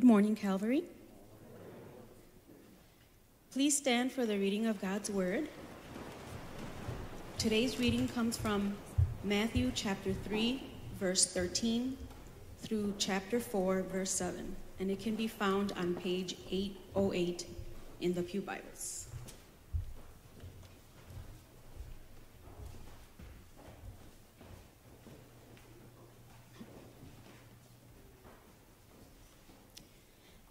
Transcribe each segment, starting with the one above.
Good morning, Calvary. Please stand for the reading of God's Word. Today's reading comes from Matthew chapter 3, verse 13 through chapter 4, verse 7, and it can be found on page 808 in the Pew Bibles.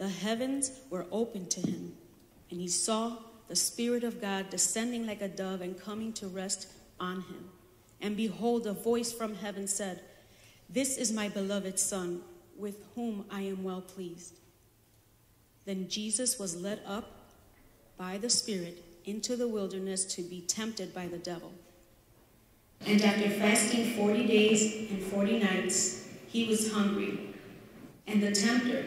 the heavens were opened to him, and he saw the Spirit of God descending like a dove and coming to rest on him. And behold, a voice from heaven said, This is my beloved Son, with whom I am well pleased. Then Jesus was led up by the Spirit into the wilderness to be tempted by the devil. And after fasting 40 days and 40 nights, he was hungry. And the tempter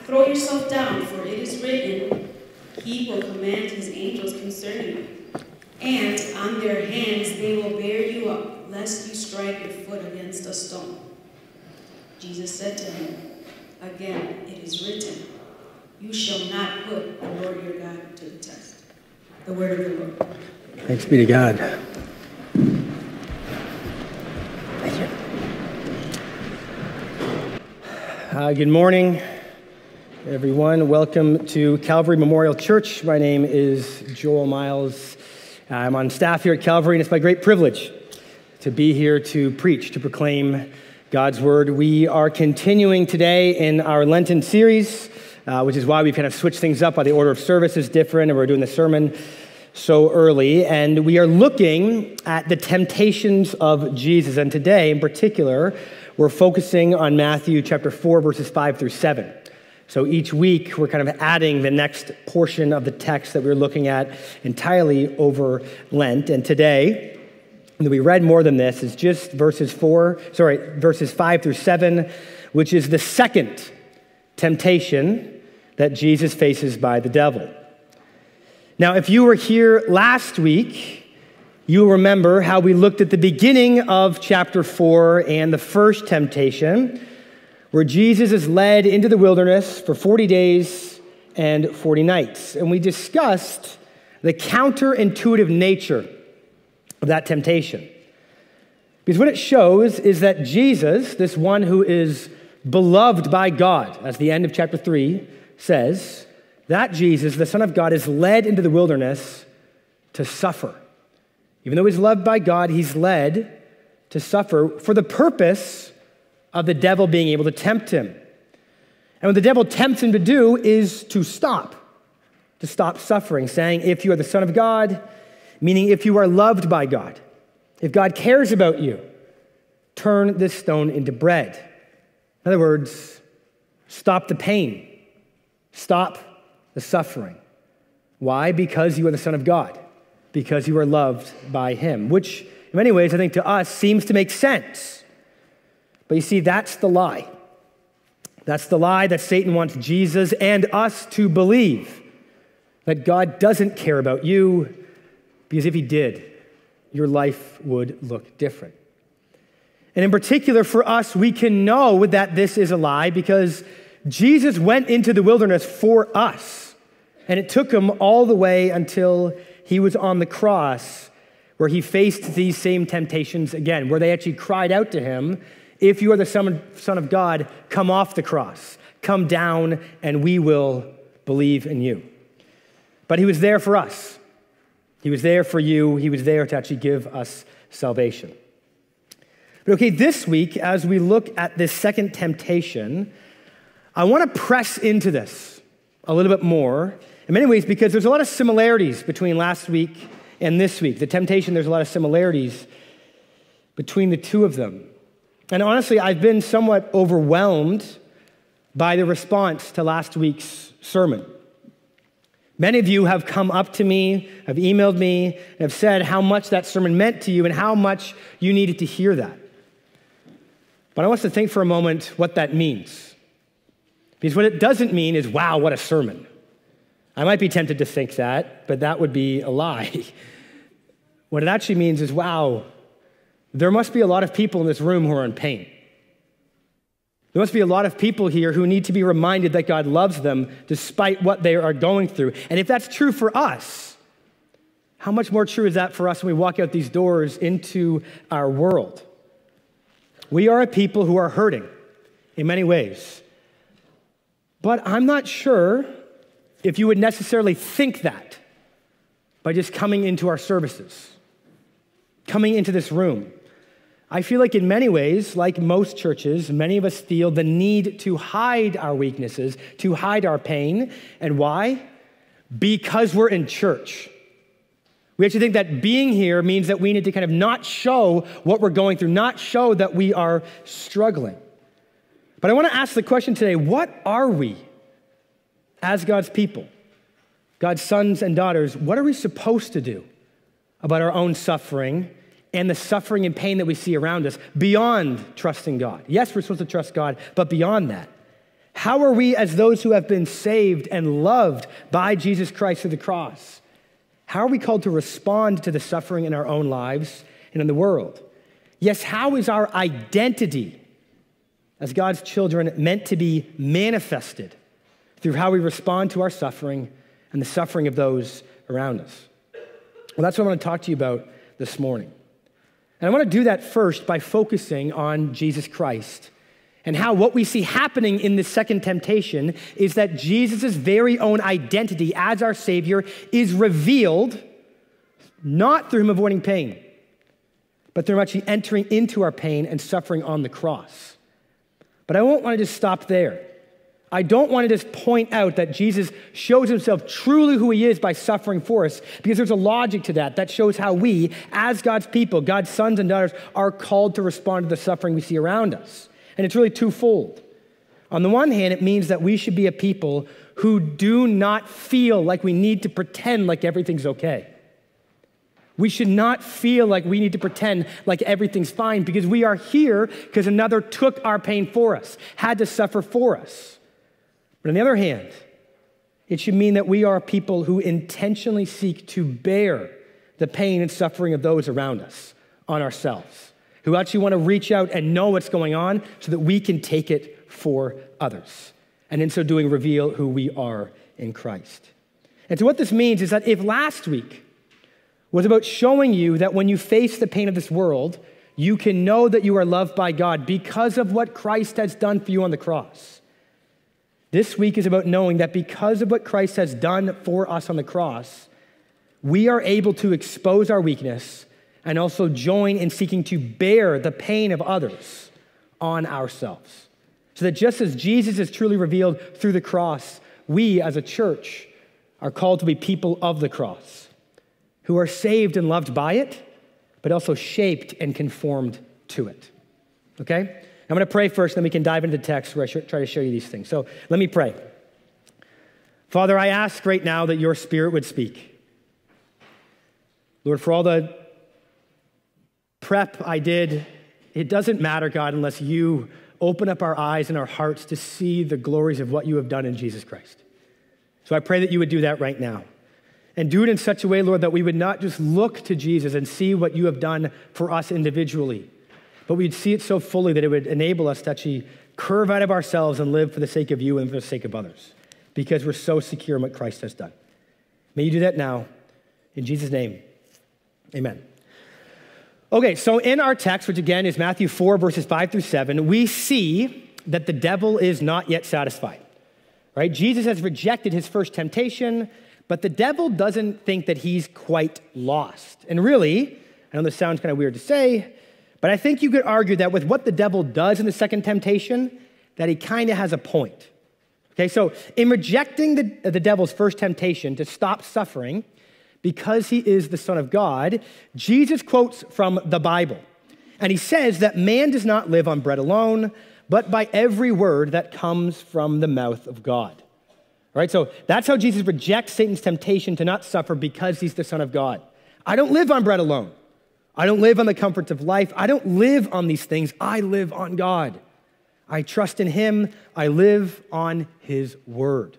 throw yourself down, for it is written, He will command His angels concerning you. And on their hands they will bear you up, lest you strike your foot against a stone. Jesus said to him, Again, it is written, You shall not put the Lord your God to the test. The word of the Lord. Thanks be to God. Uh, good morning, everyone. Welcome to Calvary Memorial Church. My name is Joel Miles. I'm on staff here at Calvary, and it's my great privilege to be here to preach, to proclaim God's word. We are continuing today in our Lenten series, uh, which is why we've kind of switched things up. Why the order of service is different, and we're doing the sermon so early. And we are looking at the temptations of Jesus. And today, in particular, we're focusing on Matthew chapter 4, verses 5 through 7. So each week, we're kind of adding the next portion of the text that we're looking at entirely over Lent. And today, we read more than this, is just verses 4, sorry, verses 5 through 7, which is the second temptation that Jesus faces by the devil. Now, if you were here last week, You'll remember how we looked at the beginning of chapter 4 and the first temptation, where Jesus is led into the wilderness for 40 days and 40 nights. And we discussed the counterintuitive nature of that temptation. Because what it shows is that Jesus, this one who is beloved by God, as the end of chapter 3 says, that Jesus, the Son of God, is led into the wilderness to suffer. Even though he's loved by God, he's led to suffer for the purpose of the devil being able to tempt him. And what the devil tempts him to do is to stop, to stop suffering, saying, If you are the Son of God, meaning if you are loved by God, if God cares about you, turn this stone into bread. In other words, stop the pain, stop the suffering. Why? Because you are the Son of God because you are loved by him, which in many ways I think to us seems to make sense. But you see, that's the lie. That's the lie that Satan wants Jesus and us to believe that God doesn't care about you, because if he did, your life would look different. And in particular, for us, we can know that this is a lie because Jesus went into the wilderness for us. And it took him all the way until he was on the cross where he faced these same temptations again, where they actually cried out to him, If you are the Son of God, come off the cross, come down, and we will believe in you. but he was there for us. He was there for you. He was there to actually give us salvation. But okay, this week, as we look at this second temptation, I want to press into this a little bit more in many ways because there's a lot of similarities between last week and this week. The temptation, there's a lot of similarities between the two of them. And honestly, I've been somewhat overwhelmed by the response to last week's sermon. Many of you have come up to me, have emailed me, and have said how much that sermon meant to you and how much you needed to hear that. But I want us to think for a moment what that means. Because what it doesn't mean is, wow, what a sermon. I might be tempted to think that, but that would be a lie. what it actually means is, wow, there must be a lot of people in this room who are in pain. There must be a lot of people here who need to be reminded that God loves them despite what they are going through. And if that's true for us, how much more true is that for us when we walk out these doors into our world? We are a people who are hurting in many ways. But I'm not sure if you would necessarily think that by just coming into our services, coming into this room. I feel like, in many ways, like most churches, many of us feel the need to hide our weaknesses, to hide our pain. And why? Because we're in church. We actually think that being here means that we need to kind of not show what we're going through, not show that we are struggling. But I want to ask the question today what are we as God's people, God's sons and daughters? What are we supposed to do about our own suffering and the suffering and pain that we see around us beyond trusting God. Yes, we're supposed to trust God, but beyond that, how are we, as those who have been saved and loved by Jesus Christ through the cross, how are we called to respond to the suffering in our own lives and in the world? Yes, how is our identity as God's children meant to be manifested through how we respond to our suffering and the suffering of those around us? Well, that's what I want to talk to you about this morning. And I want to do that first by focusing on Jesus Christ and how what we see happening in this second temptation is that Jesus' very own identity as our Savior is revealed not through Him avoiding pain, but through Him actually entering into our pain and suffering on the cross. But I won't want to just stop there. I don't want to just point out that Jesus shows himself truly who he is by suffering for us, because there's a logic to that. That shows how we, as God's people, God's sons and daughters, are called to respond to the suffering we see around us. And it's really twofold. On the one hand, it means that we should be a people who do not feel like we need to pretend like everything's okay. We should not feel like we need to pretend like everything's fine because we are here because another took our pain for us, had to suffer for us. But on the other hand, it should mean that we are people who intentionally seek to bear the pain and suffering of those around us on ourselves, who actually want to reach out and know what's going on so that we can take it for others. And in so doing, reveal who we are in Christ. And so, what this means is that if last week was about showing you that when you face the pain of this world, you can know that you are loved by God because of what Christ has done for you on the cross this week is about knowing that because of what Christ has done for us on the cross, we are able to expose our weakness and also join in seeking to bear the pain of others on ourselves. So that just as Jesus is truly revealed through the cross, we as a church are called to be people of the cross who are saved and loved by it, but also shaped and conformed to it. Okay? I'm going to pray first, then we can dive into the text where I try to show you these things. So let me pray. Father, I ask right now that your spirit would speak. Lord, for all the prep I did, it doesn't matter, God, unless you open up our eyes and our hearts to see the glories of what you have done in Jesus Christ. So I pray that you would do that right now. And do it in such a way, Lord, that we would not just look to Jesus and see what you have done for us individually but we'd see it so fully that it would enable us to actually curve out of ourselves and live for the sake of you and for the sake of others because we're so secure in what Christ has done. May you do that now. In Jesus' name, amen. Okay, so in our text, which again is Matthew 4, verses 5 through 7, we see that the devil is not yet satisfied. Right? Jesus has rejected his first temptation but the devil doesn't think that he's quite lost. And really, I know this sounds kind of weird to say, but I think you could argue that with what the devil does in the second temptation, that he kind of has a point. Okay, so in rejecting the, the devil's first temptation to stop suffering because he is the Son of God, Jesus quotes from the Bible. And he says that man does not live on bread alone, but by every word that comes from the mouth of God. All right, so that's how Jesus rejects Satan's temptation to not suffer because he's the Son of God. I don't live on bread alone. I don't live on the comforts of life. I don't live on these things. I live on God. I trust in Him. I live on His word.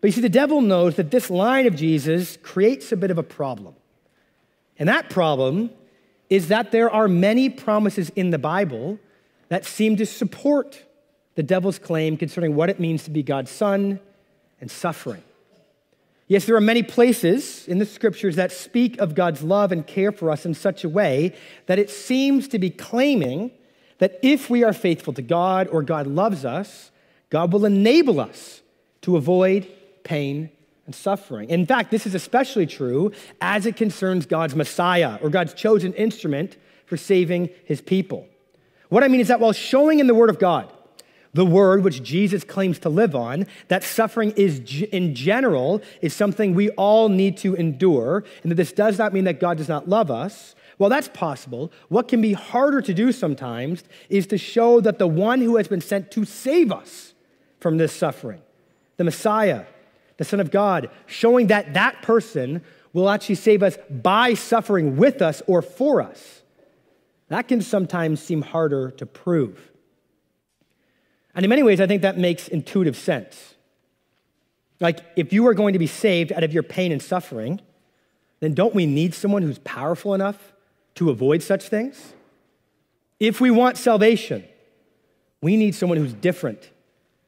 But you see, the devil knows that this line of Jesus creates a bit of a problem. And that problem is that there are many promises in the Bible that seem to support the devil's claim concerning what it means to be God's son and suffering. Yes, there are many places in the scriptures that speak of God's love and care for us in such a way that it seems to be claiming that if we are faithful to God or God loves us, God will enable us to avoid pain and suffering. In fact, this is especially true as it concerns God's Messiah or God's chosen instrument for saving his people. What I mean is that while showing in the Word of God the word which Jesus claims to live on, that suffering is in general is something we all need to endure, and that this does not mean that God does not love us. Well, that's possible. What can be harder to do sometimes is to show that the one who has been sent to save us from this suffering, the Messiah, the Son of God, showing that that person will actually save us by suffering with us or for us. That can sometimes seem harder to prove. And in many ways, I think that makes intuitive sense. Like, if you are going to be saved out of your pain and suffering, then don't we need someone who's powerful enough to avoid such things? If we want salvation, we need someone who's different,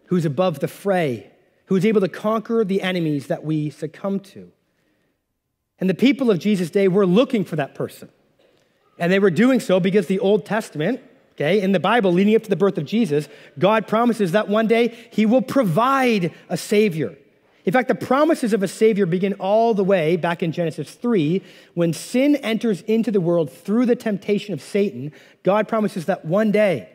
who's above the fray, who's able to conquer the enemies that we succumb to. And the people of Jesus' day were looking for that person. And they were doing so because the Old Testament Okay, in the Bible, leading up to the birth of Jesus, God promises that one day he will provide a Savior. In fact, the promises of a Savior begin all the way back in Genesis 3. When sin enters into the world through the temptation of Satan, God promises that one day,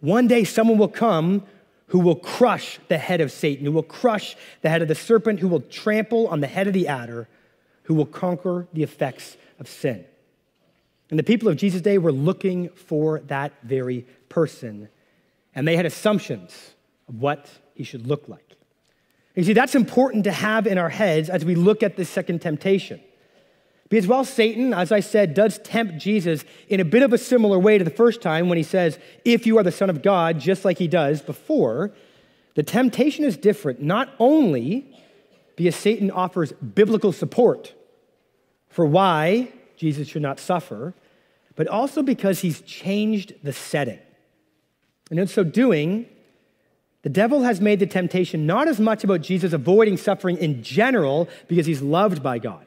one day someone will come who will crush the head of Satan, who will crush the head of the serpent, who will trample on the head of the adder, who will conquer the effects of sin. And the people of Jesus' day were looking for that very person. And they had assumptions of what he should look like. You see, that's important to have in our heads as we look at this second temptation. Because while Satan, as I said, does tempt Jesus in a bit of a similar way to the first time when he says, If you are the Son of God, just like he does before, the temptation is different, not only because Satan offers biblical support for why Jesus should not suffer, but also because he's changed the setting. And in so doing, the devil has made the temptation not as much about Jesus avoiding suffering in general because he's loved by God,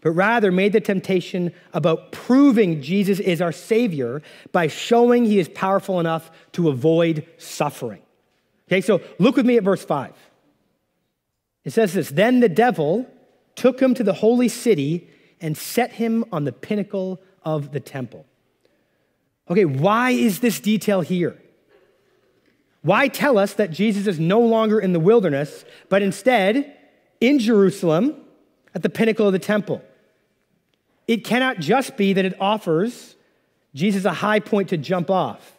but rather made the temptation about proving Jesus is our Savior by showing he is powerful enough to avoid suffering. Okay, so look with me at verse 5. It says this Then the devil took him to the holy city and set him on the pinnacle of the temple. Okay, why is this detail here? Why tell us that Jesus is no longer in the wilderness, but instead in Jerusalem at the pinnacle of the temple? It cannot just be that it offers Jesus a high point to jump off.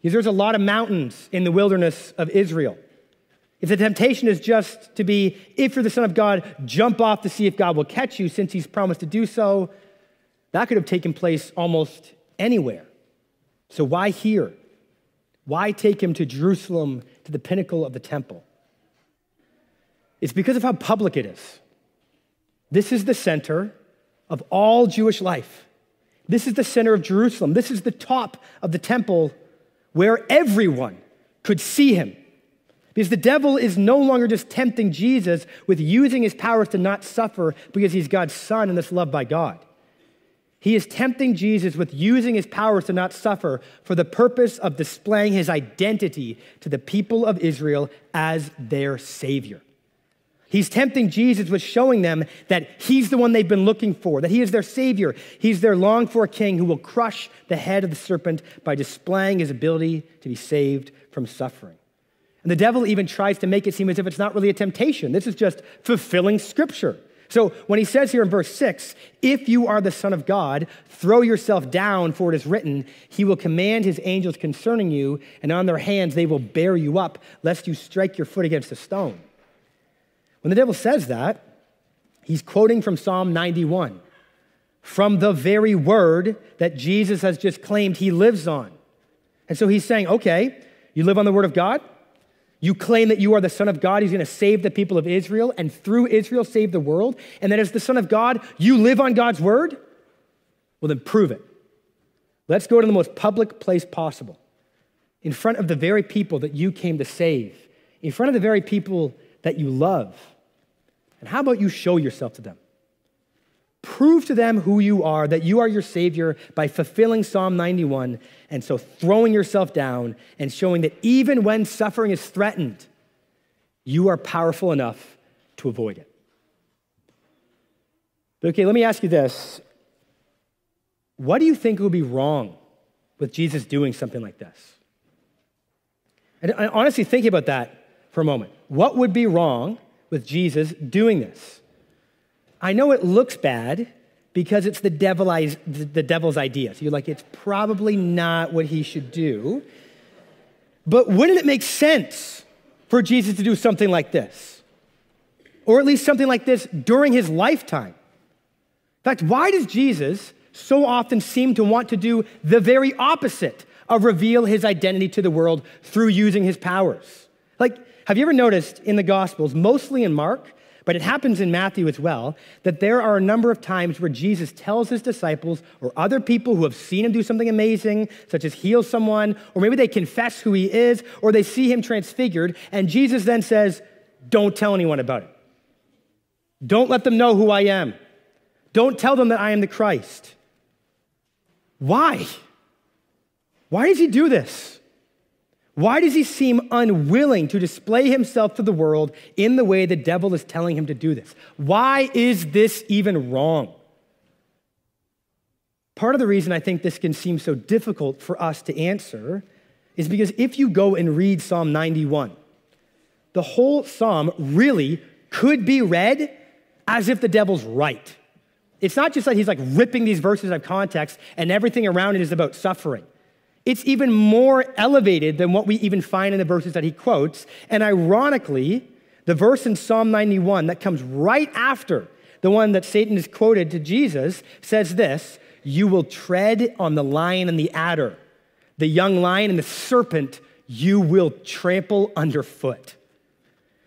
Because there's a lot of mountains in the wilderness of Israel. If the temptation is just to be, if you're the Son of God, jump off to see if God will catch you, since He's promised to do so, that could have taken place almost anywhere. So why here? Why take him to Jerusalem, to the pinnacle of the temple? It's because of how public it is. This is the center of all Jewish life. This is the center of Jerusalem. This is the top of the temple where everyone could see him. Because the devil is no longer just tempting Jesus with using his powers to not suffer because he's God's son and is loved by God. He is tempting Jesus with using his powers to not suffer for the purpose of displaying his identity to the people of Israel as their Savior. He's tempting Jesus with showing them that he's the one they've been looking for, that he is their savior. He's their longed for king who will crush the head of the serpent by displaying his ability to be saved from suffering. And the devil even tries to make it seem as if it's not really a temptation. This is just fulfilling scripture. So when he says here in verse 6, if you are the Son of God, throw yourself down, for it is written, He will command His angels concerning you, and on their hands they will bear you up, lest you strike your foot against a stone. When the devil says that, he's quoting from Psalm 91, from the very word that Jesus has just claimed he lives on. And so he's saying, okay, you live on the word of God. You claim that you are the Son of God. He's going to save the people of Israel and through Israel save the world. And that as the Son of God, you live on God's word. Well, then prove it. Let's go to the most public place possible, in front of the very people that you came to save, in front of the very people that you love. And how about you show yourself to them? Prove to them who you are, that you are your Savior by fulfilling Psalm 91, and so throwing yourself down and showing that even when suffering is threatened, you are powerful enough to avoid it. But okay, let me ask you this. What do you think would be wrong with Jesus doing something like this? And honestly, think about that for a moment. What would be wrong with Jesus doing this. I know it looks bad because it's the, the devil's idea. So you're like, it's probably not what he should do. But wouldn't it make sense for Jesus to do something like this? Or at least something like this during his lifetime? In fact, why does Jesus so often seem to want to do the very opposite of reveal his identity to the world through using his powers? Like, have you ever noticed in the Gospels, mostly in Mark, but it happens in Matthew as well, that there are a number of times where Jesus tells his disciples or other people who have seen him do something amazing, such as heal someone, or maybe they confess who he is, or they see him transfigured, and Jesus then says, Don't tell anyone about it. Don't let them know who I am. Don't tell them that I am the Christ. Why? Why does he do this? Why does he seem unwilling to display himself to the world in the way the devil is telling him to do this? Why is this even wrong? Part of the reason I think this can seem so difficult for us to answer is because if you go and read Psalm 91, the whole psalm really could be read as if the devil's right. It's not just that he's like ripping these verses out of context and everything around it is about suffering. It's even more elevated than what we even find in the verses that he quotes. And ironically, the verse in Psalm 91 that comes right after the one that Satan is quoted to Jesus says this You will tread on the lion and the adder, the young lion and the serpent you will trample underfoot.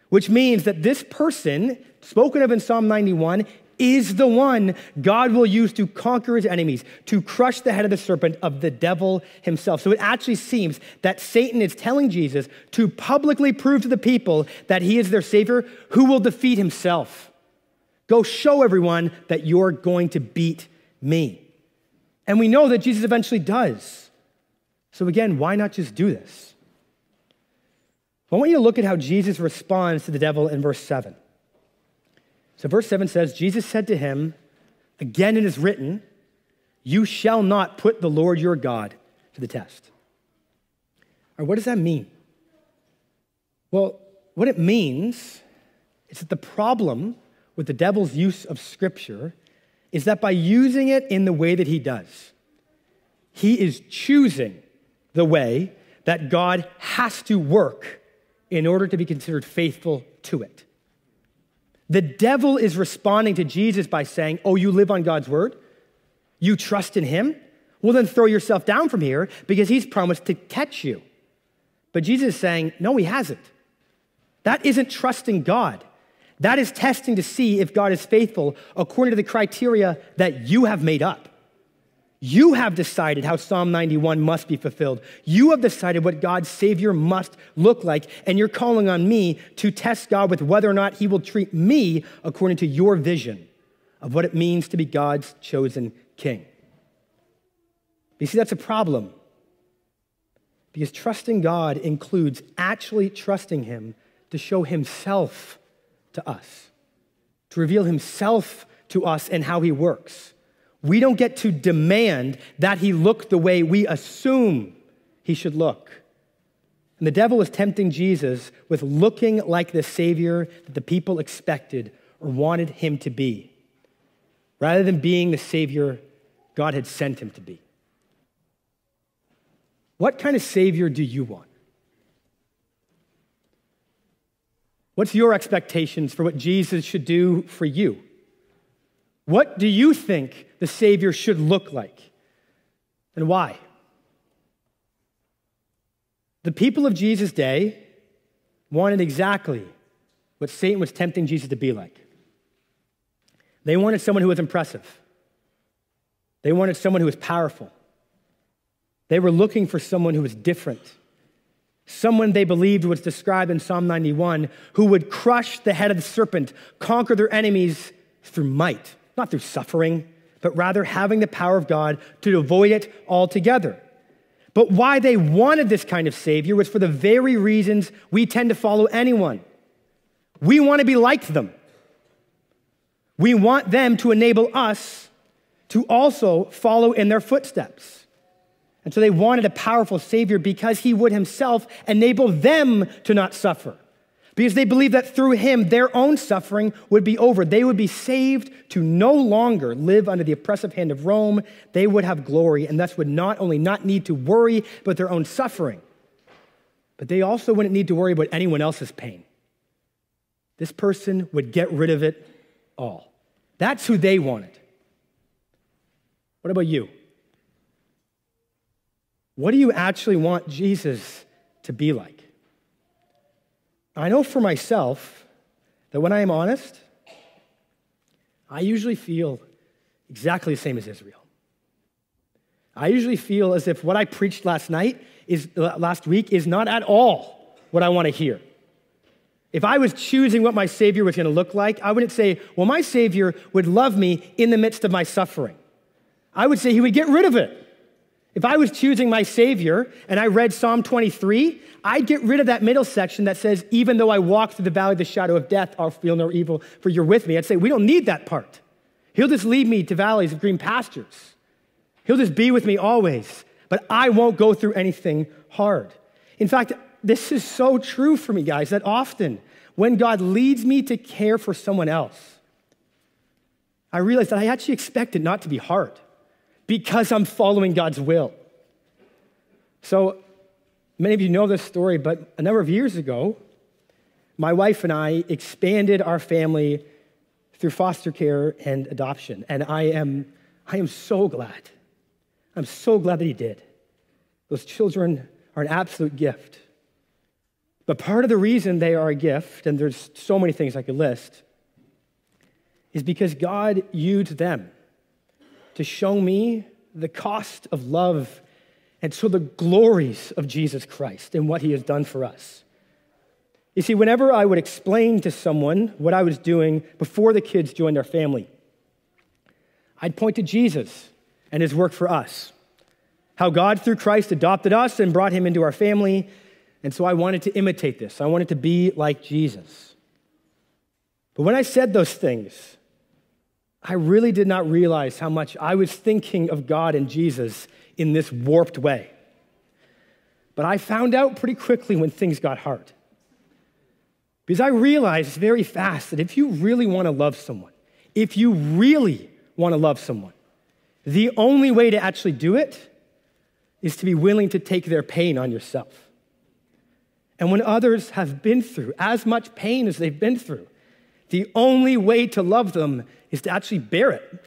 Which means that this person, spoken of in Psalm 91, is the one God will use to conquer his enemies, to crush the head of the serpent of the devil himself. So it actually seems that Satan is telling Jesus to publicly prove to the people that he is their savior who will defeat himself. Go show everyone that you're going to beat me. And we know that Jesus eventually does. So again, why not just do this? I want you to look at how Jesus responds to the devil in verse 7. So, verse 7 says, Jesus said to him, Again it is written, You shall not put the Lord your God to the test. Or what does that mean? Well, what it means is that the problem with the devil's use of Scripture is that by using it in the way that he does, he is choosing the way that God has to work in order to be considered faithful to it. The devil is responding to Jesus by saying, Oh, you live on God's word? You trust in him? Well, then throw yourself down from here because he's promised to catch you. But Jesus is saying, No, he hasn't. That isn't trusting God. That is testing to see if God is faithful according to the criteria that you have made up. You have decided how Psalm 91 must be fulfilled. You have decided what God's Savior must look like, and you're calling on me to test God with whether or not He will treat me according to your vision of what it means to be God's chosen king. You see, that's a problem. Because trusting God includes actually trusting Him to show Himself to us, to reveal himself to us and how he works. We don't get to demand that he look the way we assume he should look. And the devil was tempting Jesus with looking like the Savior that the people expected or wanted him to be, rather than being the Savior God had sent him to be. What kind of Savior do you want? What's your expectations for what Jesus should do for you? What do you think the Savior should look like? And why? The people of Jesus' day wanted exactly what Satan was tempting Jesus to be like. They wanted someone who was impressive, they wanted someone who was powerful. They were looking for someone who was different. Someone they believed was described in Psalm 91 who would crush the head of the serpent, conquer their enemies through might, not through suffering, but rather having the power of God to avoid it altogether. But why they wanted this kind of Savior was for the very reasons we tend to follow anyone. We want to be like them. We want them to enable us to also follow in their footsteps. And so they wanted a powerful Savior because he would himself enable them to not suffer. Because they believed that through him, their own suffering would be over. They would be saved to no longer live under the oppressive hand of Rome, they would have glory and thus would not only not need to worry about their own suffering, but they also wouldn't need to worry about anyone else's pain. This person would get rid of it all. That's who they wanted. What about you? What do you actually want Jesus to be like? I know for myself that when I am honest, I usually feel exactly the same as Israel. I usually feel as if what I preached last night is uh, last week is not at all what I want to hear. If I was choosing what my Savior was going to look like, I wouldn't say, well, my Savior would love me in the midst of my suffering. I would say he would get rid of it. If I was choosing my Savior and I read Psalm 23, I'd get rid of that middle section that says, Even though I walk through the valley of the shadow of death, I'll feel no evil, for you're with me. I'd say, We don't need that part. He'll just lead me to valleys of green pastures. He'll just be with me always, but I won't go through anything hard. In fact, this is so true for me, guys, that often when God leads me to care for someone else, I realize that I actually expect it not to be hard because I'm following God's will. So, many of you know this story, but a number of years ago, my wife and I expanded our family through foster care and adoption. And I am, I am so glad. I'm so glad that he did. Those children are an absolute gift. But part of the reason they are a gift, and there's so many things I could list, is because God used them to show me the cost of love and so the glories of Jesus Christ and what he has done for us. You see, whenever I would explain to someone what I was doing before the kids joined our family, I'd point to Jesus and his work for us. How God, through Christ, adopted us and brought him into our family. And so I wanted to imitate this. I wanted to be like Jesus. But when I said those things, I really did not realize how much I was thinking of God and Jesus in this warped way. But I found out pretty quickly when things got hard. Because I realized very fast that if you really want to love someone, if you really want to love someone, the only way to actually do it is to be willing to take their pain on yourself. And when others have been through as much pain as they've been through, the only way to love them is to actually bear it.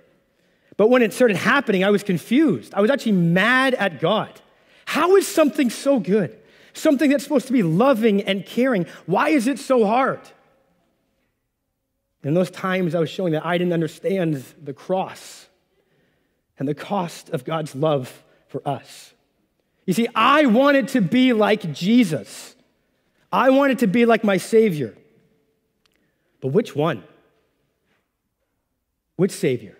But when it started happening, I was confused. I was actually mad at God. How is something so good? Something that's supposed to be loving and caring. Why is it so hard? In those times, I was showing that I didn't understand the cross and the cost of God's love for us. You see, I wanted to be like Jesus. I wanted to be like my Savior. But which one? Which Savior?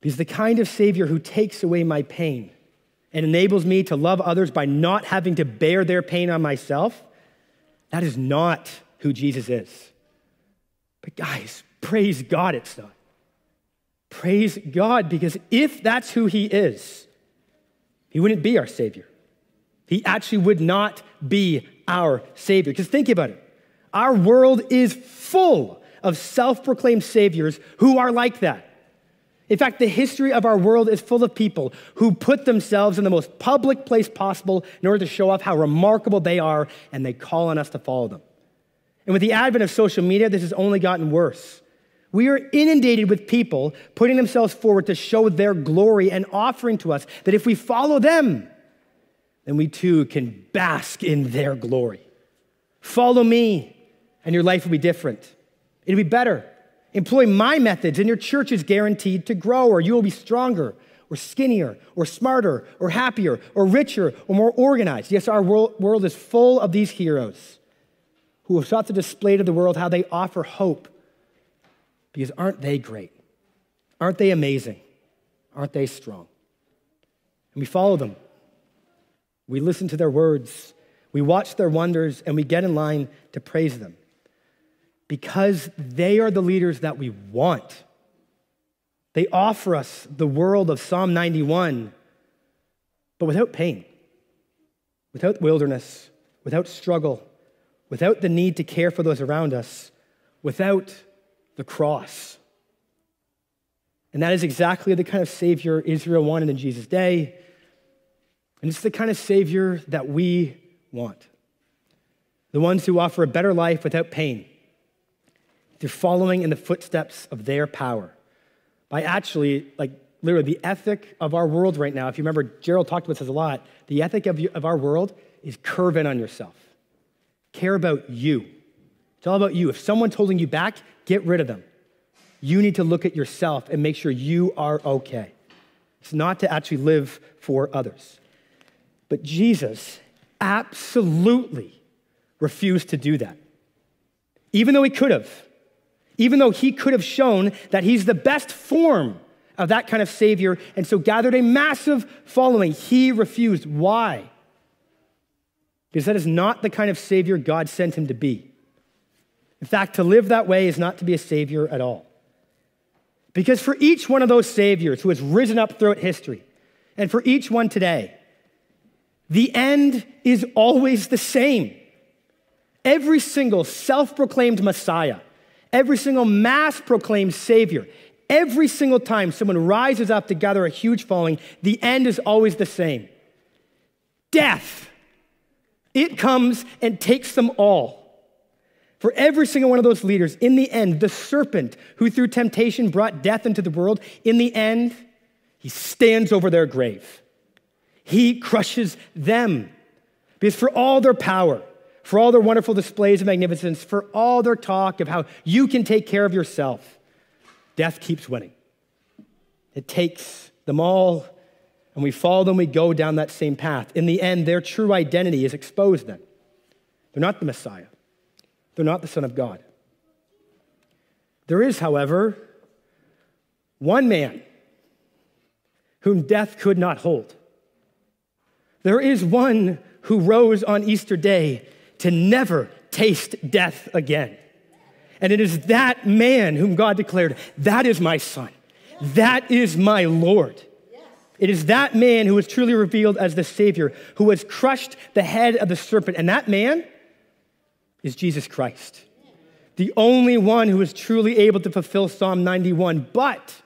Because the kind of Savior who takes away my pain and enables me to love others by not having to bear their pain on myself, that is not who Jesus is. But guys, praise God it's not. Praise God, because if that's who he is, he wouldn't be our Savior. He actually would not be our Savior. Because think about it our world is full of self proclaimed Saviors who are like that. In fact, the history of our world is full of people who put themselves in the most public place possible in order to show off how remarkable they are, and they call on us to follow them. And with the advent of social media, this has only gotten worse. We are inundated with people putting themselves forward to show their glory and offering to us that if we follow them, then we too can bask in their glory. Follow me, and your life will be different. It'll be better. Employ my methods, and your church is guaranteed to grow, or you will be stronger, or skinnier, or smarter, or happier, or richer, or more organized. Yes, our world is full of these heroes who have sought to display to the world how they offer hope because aren't they great? Aren't they amazing? Aren't they strong? And we follow them. We listen to their words. We watch their wonders and we get in line to praise them because they are the leaders that we want. They offer us the world of Psalm 91, but without pain, without wilderness, without struggle, without the need to care for those around us, without the cross. And that is exactly the kind of Savior Israel wanted in Jesus' day. And it's the kind of Savior that we want. The ones who offer a better life without pain, through following in the footsteps of their power. By actually, like, literally, the ethic of our world right now, if you remember, Gerald talked about this a lot, the ethic of, of our world is curve in on yourself. Care about you. It's all about you. If someone's holding you back, get rid of them. You need to look at yourself and make sure you are okay. It's not to actually live for others. But Jesus absolutely refused to do that. Even though he could have, even though he could have shown that he's the best form of that kind of Savior and so gathered a massive following, he refused. Why? Because that is not the kind of Savior God sent him to be. In fact, to live that way is not to be a savior at all. Because for each one of those saviors who has risen up throughout history, and for each one today, the end is always the same. Every single self proclaimed Messiah, every single mass proclaimed Savior, every single time someone rises up to gather a huge following, the end is always the same death. It comes and takes them all. For every single one of those leaders, in the end, the serpent who through temptation brought death into the world, in the end, he stands over their grave. He crushes them. Because for all their power, for all their wonderful displays of magnificence, for all their talk of how you can take care of yourself, death keeps winning. It takes them all, and we follow them, we go down that same path. In the end, their true identity is exposed then. They're not the Messiah. They're not the Son of God. There is, however, one man whom death could not hold. There is one who rose on Easter Day to never taste death again. And it is that man whom God declared, That is my son. That is my Lord. It is that man who was truly revealed as the Savior, who has crushed the head of the serpent. And that man is Jesus Christ, the only one who is truly able to fulfill Psalm 91. But,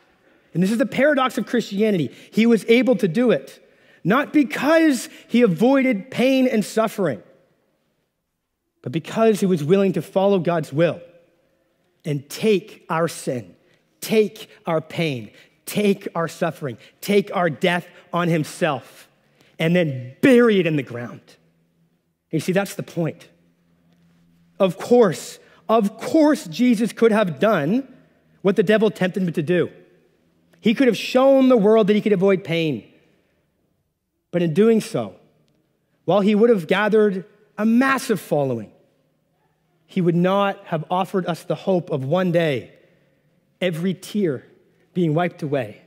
and this is the paradox of Christianity, he was able to do it not because he avoided pain and suffering, but because he was willing to follow God's will and take our sin, take our pain, take our suffering, take our death on himself, and then bury it in the ground. You see, that's the point. Of course, of course, Jesus could have done what the devil tempted him to do. He could have shown the world that he could avoid pain. But in doing so, while he would have gathered a massive following, he would not have offered us the hope of one day every tear being wiped away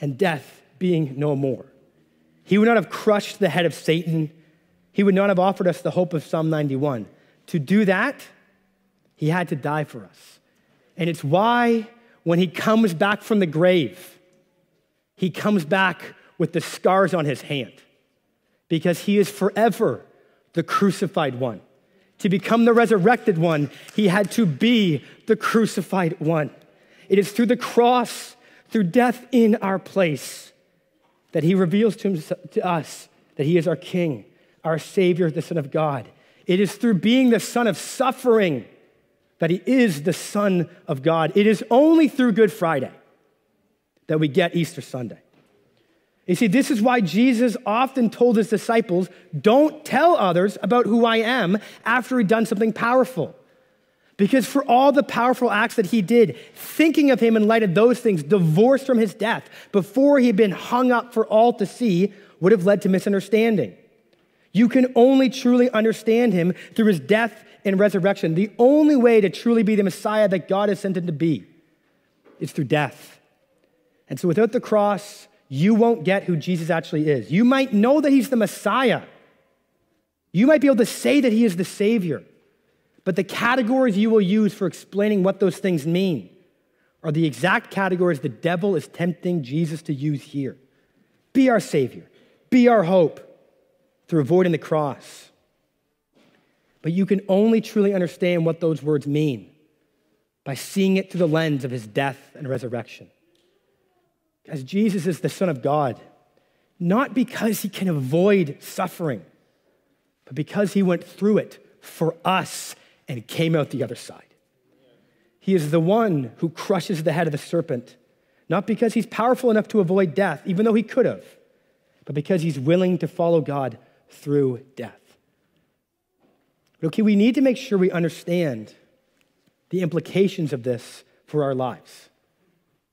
and death being no more. He would not have crushed the head of Satan. He would not have offered us the hope of Psalm 91. To do that He had to die for us. And it's why when he comes back from the grave, he comes back with the scars on his hand because he is forever the crucified one. To become the resurrected one, he had to be the crucified one. It is through the cross, through death in our place, that he reveals to, himself, to us that he is our king, our savior, the Son of God. It is through being the Son of suffering that he is the Son of God. It is only through Good Friday that we get Easter Sunday. You see, this is why Jesus often told his disciples, Don't tell others about who I am after he'd done something powerful. Because for all the powerful acts that he did, thinking of him in light of those things, divorced from his death, before he had been hung up for all to see, would have led to misunderstanding. You can only truly understand him through his death and resurrection. The only way to truly be the Messiah that God has sent him to be is through death. And so without the cross, you won't get who Jesus actually is. You might know that he's the Messiah. You might be able to say that he is the Savior. But the categories you will use for explaining what those things mean are the exact categories the devil is tempting Jesus to use here. Be our Savior, be our hope through avoiding the cross. But you can only truly understand what those words mean by seeing it through the lens of his death and resurrection as Jesus is the Son of God, not because he can avoid suffering, but because he went through it for us and came out the other side. He is the one who crushes the head of the serpent, not because he's powerful enough to avoid death, even though he could have, but because he's willing to follow God through death. But okay, we need to make sure we understand the implications of this for our lives.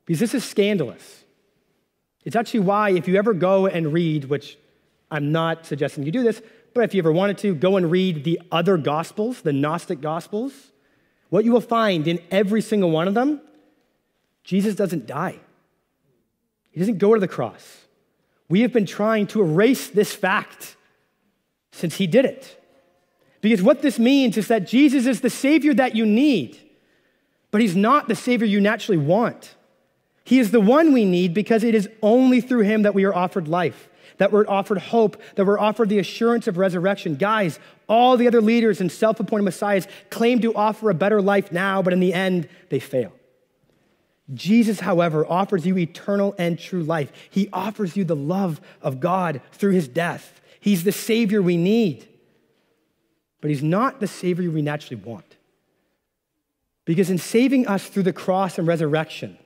Because this is scandalous. It's actually why, if you ever go and read, which I'm not suggesting you do this, but if you ever wanted to, go and read the other Gospels, the Gnostic Gospels, what you will find in every single one of them, Jesus doesn't die. He doesn't go to the cross. We have been trying to erase this fact since he did it. Because what this means is that Jesus is the Savior that you need, but he's not the Savior you naturally want. He is the one we need because it is only through him that we are offered life, that we're offered hope, that we're offered the assurance of resurrection. Guys, all the other leaders and self appointed messiahs claim to offer a better life now, but in the end, they fail. Jesus, however, offers you eternal and true life. He offers you the love of God through his death. He's the Savior we need, but he's not the Savior we naturally want. Because in saving us through the cross and resurrection,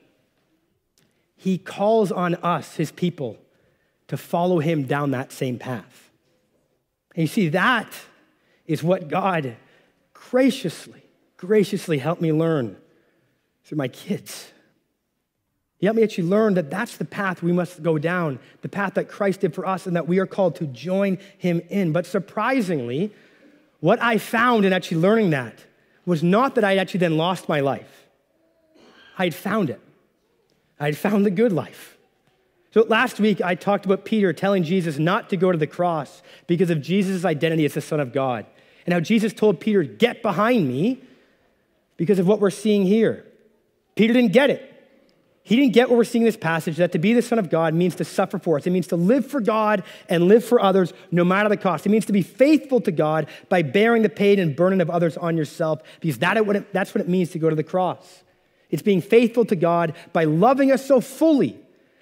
he calls on us, his people, to follow him down that same path. And you see, that is what God graciously, graciously helped me learn through my kids. He helped me actually learn that that's the path we must go down, the path that Christ did for us, and that we are called to join him in. But surprisingly, what I found in actually learning that was not that I actually then lost my life, I had found it. I'd found the good life. So last week, I talked about Peter telling Jesus not to go to the cross because of Jesus' identity as the Son of God, and how Jesus told Peter, Get behind me because of what we're seeing here. Peter didn't get it. He didn't get what we're seeing in this passage that to be the Son of God means to suffer for us. It means to live for God and live for others no matter the cost. It means to be faithful to God by bearing the pain and burden of others on yourself because that's what it means to go to the cross. It's being faithful to God by loving us so fully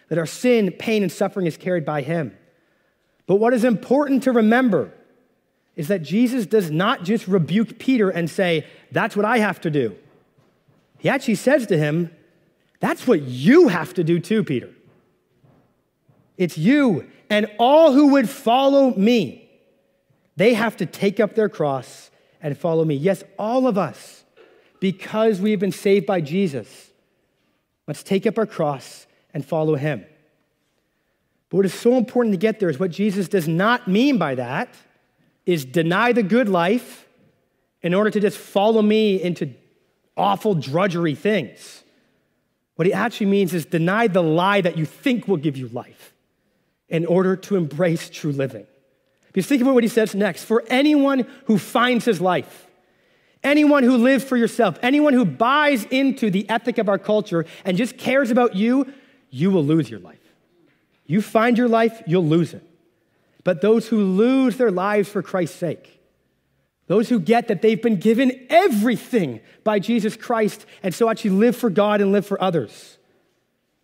that our sin, pain, and suffering is carried by Him. But what is important to remember is that Jesus does not just rebuke Peter and say, That's what I have to do. He actually says to him, That's what you have to do too, Peter. It's you and all who would follow me. They have to take up their cross and follow me. Yes, all of us because we have been saved by Jesus, let's take up our cross and follow him. But what is so important to get there is what Jesus does not mean by that is deny the good life in order to just follow me into awful drudgery things. What he actually means is deny the lie that you think will give you life in order to embrace true living. Because think about what he says next. For anyone who finds his life, Anyone who lives for yourself, anyone who buys into the ethic of our culture and just cares about you, you will lose your life. You find your life, you'll lose it. But those who lose their lives for Christ's sake, those who get that they've been given everything by Jesus Christ and so actually live for God and live for others,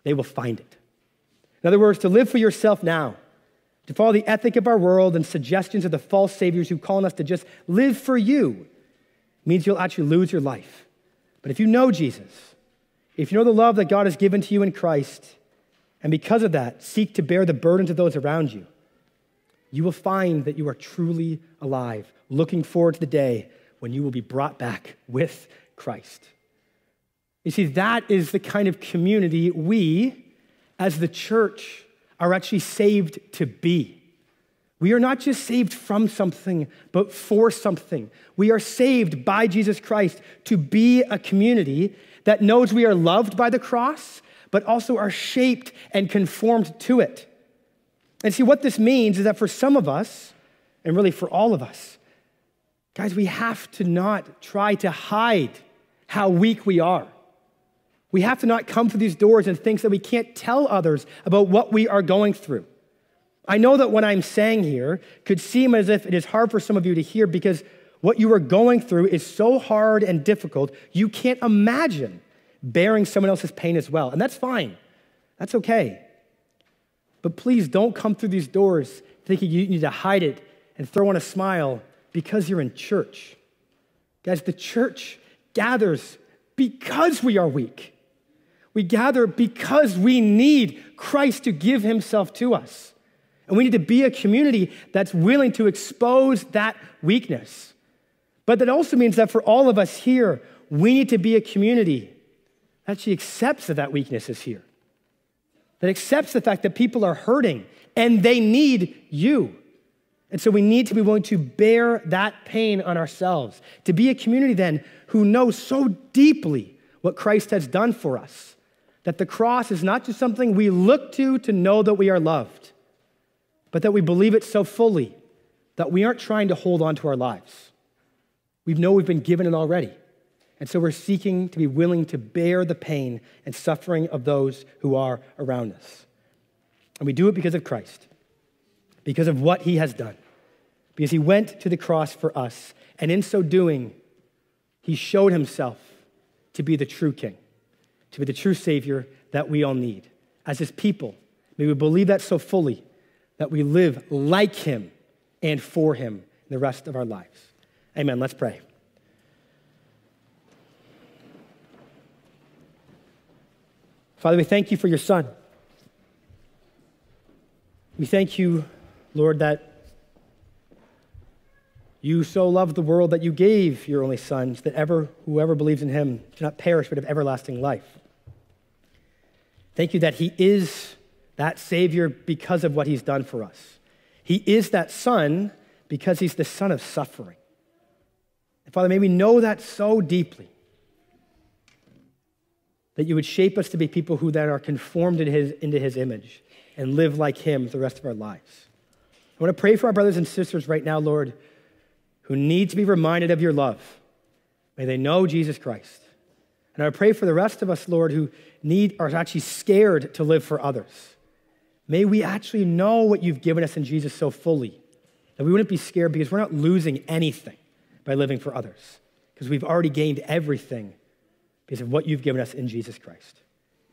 they will find it. In other words, to live for yourself now, to follow the ethic of our world and suggestions of the false saviors who call on us to just live for you means you'll actually lose your life. But if you know Jesus, if you know the love that God has given to you in Christ, and because of that, seek to bear the burdens of those around you, you will find that you are truly alive, looking forward to the day when you will be brought back with Christ. You see, that is the kind of community we, as the church, are actually saved to be. We are not just saved from something, but for something. We are saved by Jesus Christ to be a community that knows we are loved by the cross, but also are shaped and conformed to it. And see, what this means is that for some of us, and really for all of us, guys, we have to not try to hide how weak we are. We have to not come through these doors and think that we can't tell others about what we are going through. I know that what I'm saying here could seem as if it is hard for some of you to hear because what you are going through is so hard and difficult, you can't imagine bearing someone else's pain as well. And that's fine, that's okay. But please don't come through these doors thinking you need to hide it and throw on a smile because you're in church. Guys, the church gathers because we are weak. We gather because we need Christ to give himself to us. And we need to be a community that's willing to expose that weakness. But that also means that for all of us here, we need to be a community that actually accepts that that weakness is here, that accepts the fact that people are hurting and they need you. And so we need to be willing to bear that pain on ourselves, to be a community then who knows so deeply what Christ has done for us, that the cross is not just something we look to to know that we are loved but that we believe it so fully that we aren't trying to hold on to our lives. We know we've been given it already. And so we're seeking to be willing to bear the pain and suffering of those who are around us. And we do it because of Christ, because of what he has done, because he went to the cross for us. And in so doing, he showed himself to be the true king, to be the true savior that we all need. As his people, may we believe that so fully that we live like him and for him the rest of our lives. Amen. Let's pray. Father, we thank you for your son. We thank you, Lord, that you so loved the world that you gave your only son, so that ever whoever believes in him should not perish but have everlasting life. Thank you that he is that Savior because of what he's done for us. He is that Son because he's the Son of suffering. And Father, may we know that so deeply that you would shape us to be people who then are conformed into his, into his image and live like him the rest of our lives. I want to pray for our brothers and sisters right now, Lord, who need to be reminded of your love. May they know Jesus Christ. And I pray for the rest of us, Lord, who need are actually scared to live for others. May we actually know what you've given us in Jesus so fully that we wouldn't be scared because we're not losing anything by living for others because we've already gained everything because of what you've given us in Jesus Christ.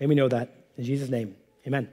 May we know that. In Jesus' name, amen.